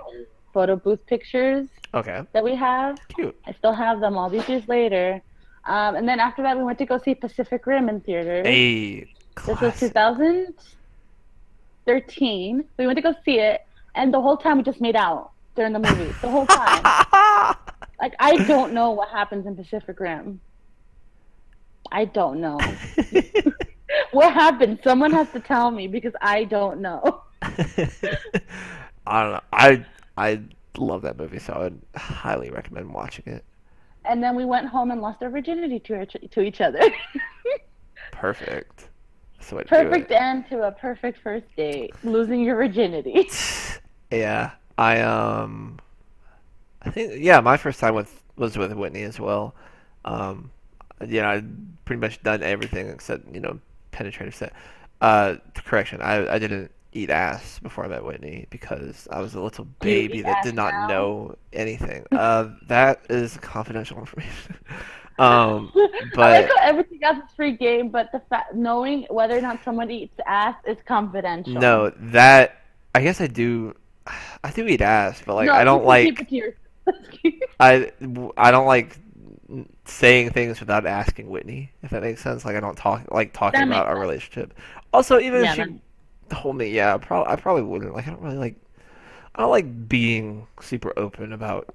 photo booth pictures. Okay. That we have. Cute. I still have them all these years later. Um, and then after that, we went to go see Pacific Rim in theaters. Hey. Classic. This was 2000. 13. We went to go see it, and the whole time we just made out during the movie. The whole time. like I don't know what happens in Pacific Rim. I don't know. what happened? Someone has to tell me because I don't know. I don't know. I I love that movie, so I would highly recommend watching it. And then we went home and lost our virginity to, each to each other. Perfect. That's the way to perfect do it. end to a perfect first date. Losing your virginity. Yeah, I um, I think yeah, my first time with was with Whitney as well. Um, yeah, I'd pretty much done everything except you know penetrative sex. Uh, correction, I I didn't eat ass before I met Whitney because I was a little baby that did not now? know anything. Uh, that is confidential information. Um, I but like how everything else is free game, but the fact knowing whether or not someone eats ass is confidential. no, that I guess I do. I do eat ass, but like No, I don't like. Keep it to yourself. I I don't like saying things without asking Whitney, if that makes sense. Like I don't talk like talking about our sense. relationship. Also, even Yeah, if she told me, yeah, probably I probably wouldn't. Like I don't really like I don't like being super open about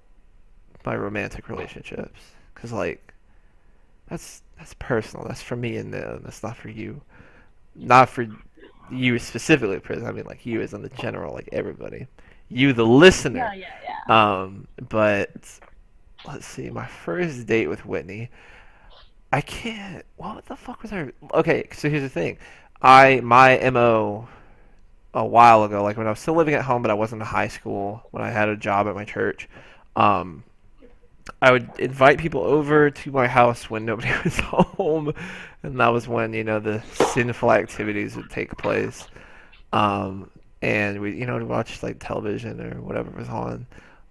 my romantic relationships because like that's that's personal. That's for me and them. That's not for you. Not for you specifically, Pris. I mean, like you as in the general, like everybody. You, the listener. yeah, yeah, yeah. Um, but let's see, my first date with Whitney, I can't. What the fuck was our? Okay, so here's the thing, I my mo a while ago, like when I was still living at home, but I wasn't in high school when I had a job at my church. Um, I would invite people over to my house when nobody was home, and that was when you know the sinful activities would take place. Um, and we, you know, watch like television or whatever was on.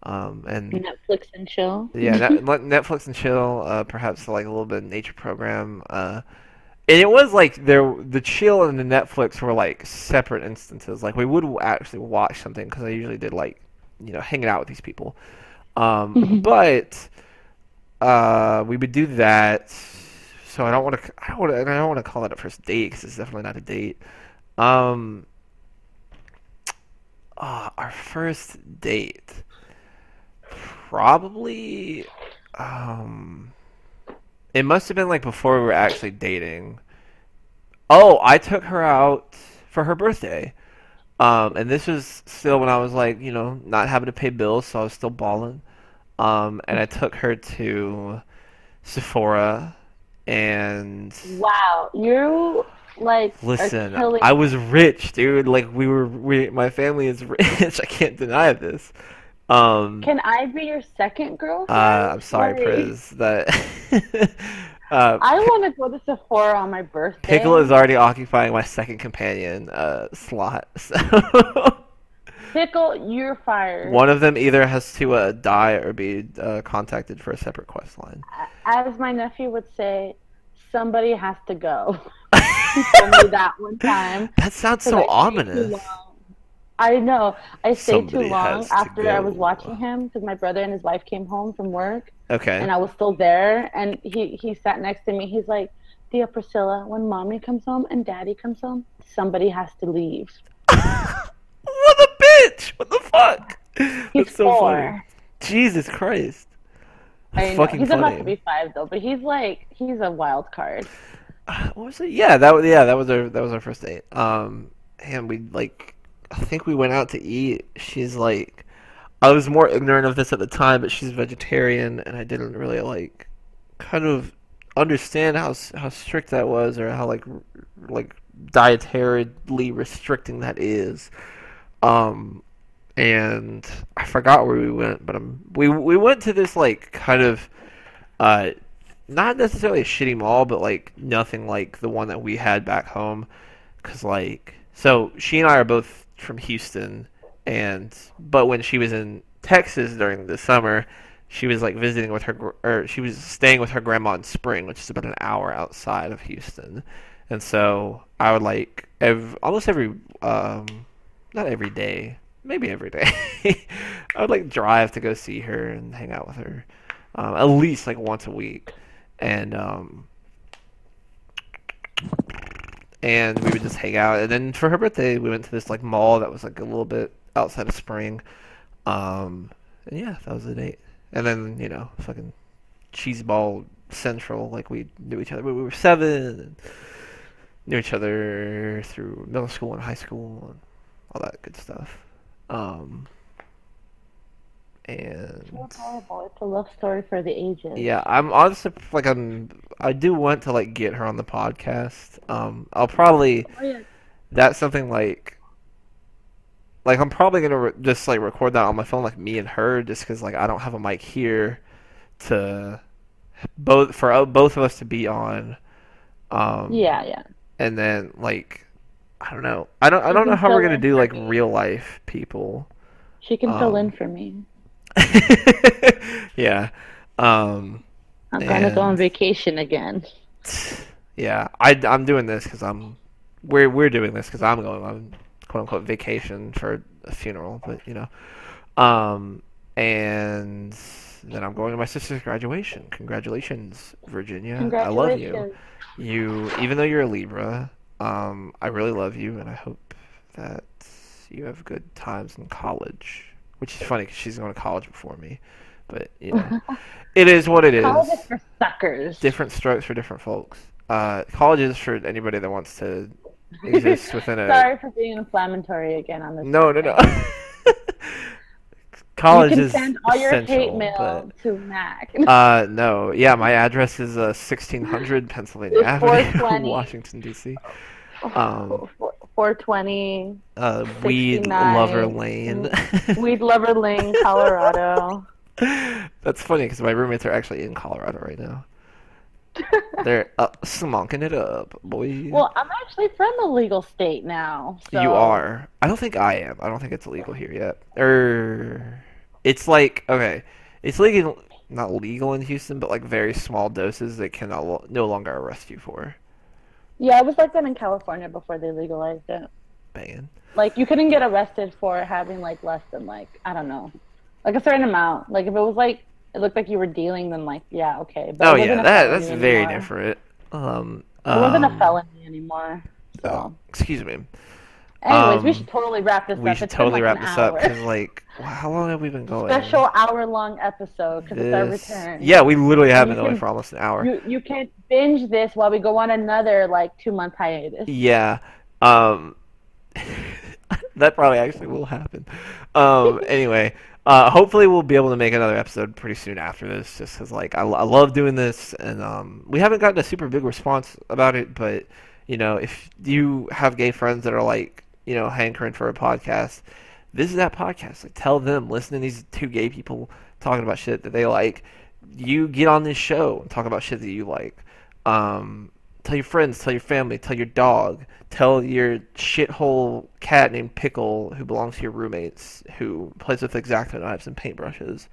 Um, and Netflix and chill. yeah, net, Netflix and chill, uh, perhaps like a little bit of nature program. Uh, and it was like there, the chill and the Netflix were like separate instances. Like we would actually watch something because I usually did like, you know, hanging out with these people. Um, Mhm. but uh, we would do that. So I don't want to. I don't want to. I don't want to call it a first date because it's definitely not a date. Um, uh, our first date, probably. Um, it must have been like before we were actually dating. Oh, I took her out for her birthday. Um, and this was still when I was like, you know, not having to pay bills, so I was still balling. Um, and I took her to Sephora, and Wow, you like listen, killing- I was rich, dude. Like we were, we, my family is rich. I can't deny this. Um, Can I be your second girlfriend? uh, I'm sorry, Like, Pris. That uh, I want to go to Sephora on my birthday. Pickle is already occupying my second companion uh, slot. So Pickle, you're fired. one of them either has to uh, die or be uh, contacted for a separate quest line. As my nephew would say, somebody has to go. he told me that one time. That sounds so I ominous. I know. I stayed Somebody too long has to after I was watching him because my brother and his wife came home from work Okay. and I was still there. And he, he sat next to me. He's like, Dear Priscilla, when mommy comes home and daddy comes home, somebody has to leave. what bitch! What the fuck? He's That's so four. funny. Jesus Christ. I That's know. fucking He's funny. about to be five though, but he's like he's a wild card. Uh, what was it? Yeah, that was yeah, that was our that was our first date. Um, and we like, I think we went out to eat. She's like, I was more ignorant of this at the time, but she's vegetarian, and I didn't really like, kind of understand how how strict that was, or how like like dietarily restricting that is. Um, and I forgot where we went, but um, we we went to this like kind of, uh, not necessarily a shitty mall, but like nothing like the one that we had back home. Cause like, so she and I are both from Houston, and but when she was in Texas during the summer, she was like visiting with her, or she was staying with her grandma in Spring, which is about an hour outside of Houston. And so I would like ev- almost every, um, not every day, maybe every day. I would like drive to go see her and hang out with her, um, at least like once a week, and um, and we would just hang out. And then for her birthday, we went to this like mall that was like a little bit outside of Spring, um, and yeah, that was the date. And then you know, fucking cheese ball central, like we knew each other when we were seven. And, knew each other through middle school and high school and all that good stuff. Um, and It's horrible. It's a love story for the ages. yeah, I'm honestly like I'm. I do want to like get her on the podcast. Um, I'll probably Oh, yeah. that's something like like I'm probably gonna re- just like record that on my phone, like me and her, just because like I don't have a mic here to both for uh, both of us to be on. Um, Yeah, yeah. and then like I don't know. I don't I don't know how we're gonna do like me. real life people. She can fill Um, in for me. yeah. Um I'm gonna go on vacation again. yeah, I I'm doing this cuz I'm we're we're doing this cuz I'm going on quote unquote vacation for a funeral, but you know. Um and then I'm going to my sister's graduation. Congratulations, Virginia. I love you. You, even though you're a Libra, um, I really love you, and I hope that you have good times in college. Which is funny because she's going to college before me, but you know, it is what it is. College is for suckers. Different strokes for different folks. Uh, college is for anybody that wants to exist within a. Sorry for being inflammatory again on this. No, no, no. college you can is send all your hate mail to Mac. but- Uh, no, yeah, my address is uh, 1600 Pennsylvania Avenue, Washington D.C. um, 420 Uh, Weed 69. Lover Lane. Weed Lover Lane, Colorado. That's funny because my roommates are actually in Colorado right now. They're up, smonking it up, boy. well, I'm actually from a legal state now. So You are. I don't think I am. I don't think it's illegal here yet. Or it's like okay, it's legal, not legal in Houston, but like very small doses they can no longer arrest you for. Yeah, it was like that in California before they legalized it. Banging. Like you couldn't get arrested for having like less than like I don't know, like a certain amount. Like if it was like it looked like you were dealing, then like yeah, okay. But Oh yeah, that that's very different. Um, It wasn't um, a felony anymore. So, oh, excuse me. Anyways, we um, should totally wrap this We up. should It's totally like, wrap this up because like, how long have we been going? Special hour-long episode because it's our return. Yeah, we literally have been away for almost an hour. You you can binge this while we go on another like two-month hiatus. Yeah. Um that probably actually will happen. Um anyway, uh hopefully we'll be able to make another episode pretty soon after this just cuz like I, I love doing this and um we haven't gotten a super big response about it, but you know, if you have gay friends that are like, you know, hankering for a podcast, visit that podcast. Like tell them, listen to these two gay people talking about shit that they like. You get on this show and talk about shit that you like. Um, tell your friends, tell your family, tell your dog, tell your shithole cat named Pickle who belongs to your roommates who plays with exacto knives and paintbrushes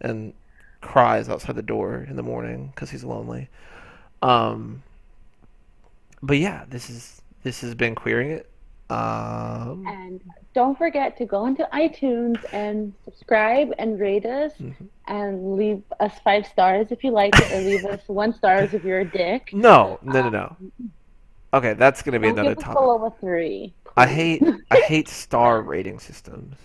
and cries outside the door in the morning because he's lonely. Um, but yeah, this is this has been queering it. Um, And don't forget to go into iTunes and subscribe and rate us Mhm. and leave us five stars if you like it, or leave us one stars if you're a dick. no, no, no, no. Okay, that's gonna be another topic. below a three. I hate I hate star rating systems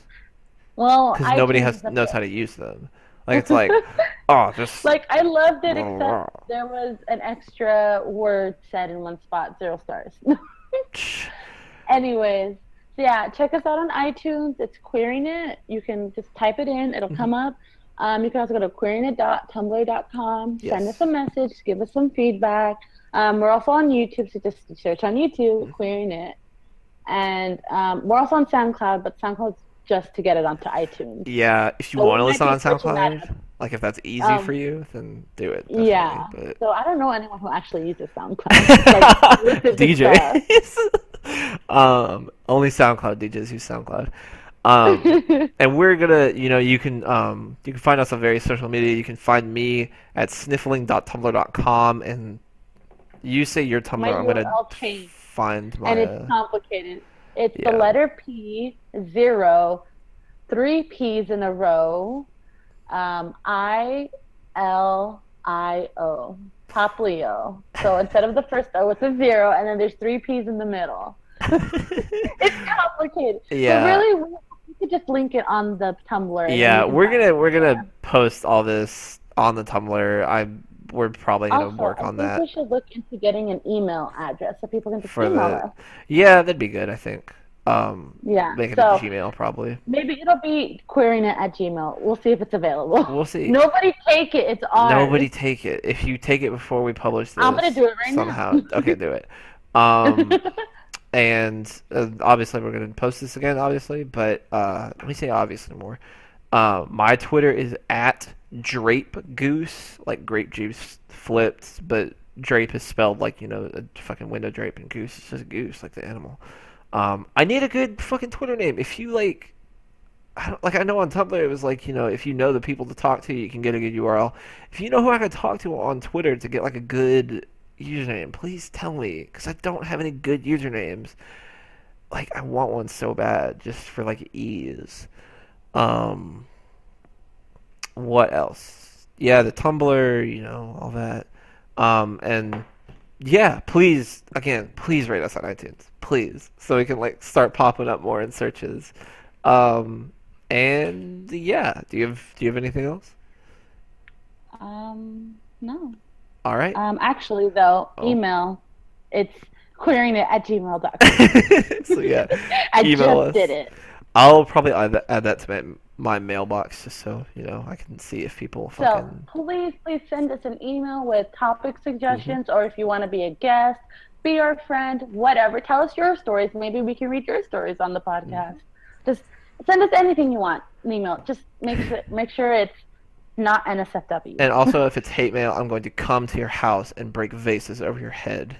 Well, because nobody has knows how to use them. Like it's like, oh, just Like I loved it, Blah, blah, except there was an extra word said in one spot, zero stars. Anyways, so yeah, check us out on iTunes. It's Queering It. You can just type it in; it'll Mm-hmm. come up. Um, you can also go to queeringit.tumblr.com. Send us a message, give us some feedback. Um, we're also on YouTube, so just search on YouTube, Mm-hmm. Queering It, and um, we're also on SoundCloud, but SoundCloud's just to get it onto iTunes. yeah. If you So want to listen on SoundCloud, like if that's easy Um, for you, then do it. Yeah. but So I don't know anyone who actually uses SoundCloud. Like, DJs. um, only SoundCloud DJs use SoundCloud. Um, and we're gonna, you know, you can um, you can find us on various social media. You can find me at sniffling.tumblr.com, and you say your Tumblr. My I'm gonna find my. and uh, it's complicated. It's yeah. the letter P, zero, three P's in a row, um, I L I O, Top Leo. So instead of the first O, it's a zero, and then there's three P's in the middle. It's complicated. Yeah. But really, we, we could just link it on the Tumblr. yeah, we're gonna we're gonna post all this on the Tumblr. I we're probably gonna Also, work I on think that. we should look into getting an email address so people can just For email the- us. Yeah, that'd be good. I think. Um, Yeah. make it so a Gmail probably. maybe it'll be queering it at Gmail. We'll see if it's available. We'll see. Nobody take it. It's ours. Nobody take it. If you take it before we publish this, I'm gonna do it right now. somehow. okay, do it. Um, and uh, obviously we're gonna post this again, obviously. But uh, let me say obviously more. Uh, my Twitter is at Drape Goose, like grape juice flipped, but drape is spelled like you know a fucking window drape, and goose is just a goose, like the animal. Um, I need a good fucking Twitter name. If you like, I like I know on Tumblr it was like you know if you know the people to talk to, you can get a good URL. If you know who I can talk to on Twitter to get like a good username, please tell me because I don't have any good usernames. Like I want one so bad just for like ease. Um, what else? Yeah, the Tumblr, you know, all that. Um, and yeah, please, again, please rate us on iTunes, please, so we can like start popping up more in searches. Um, and yeah, do you have do you have anything else? Um, no. All right. Um, actually, though, Oh. email. It's queering it at gmail.com. so yeah, I email just us. did it. I'll probably add that, add that to my, my mailbox just so you know I can see if people So please, please send us an email with topic suggestions, Mm-hmm. or if you want to be a guest, be our friend, whatever. Tell us your stories. Maybe we can read your stories on the Mm-hmm. podcast. Just send us anything you want. An email. Just make sure make sure it's not NSFW. And also, if it's hate mail, I'm going to come to your house and break vases over your head.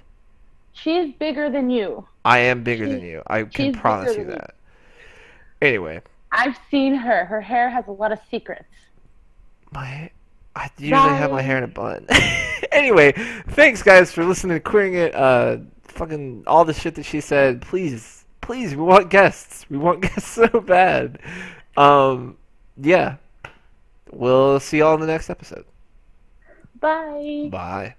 She's bigger than you. I am bigger than you. I can promise you than you. that. Anyway, I've seen her. Her hair has a lot of secrets. my I usually have my hair in a bun. anyway, thanks guys for listening to Queering It. Uh, fucking all the shit that she said. Please, please, we want guests. We want guests so bad. Um, yeah. We'll see y'all in the next episode. Bye. Bye.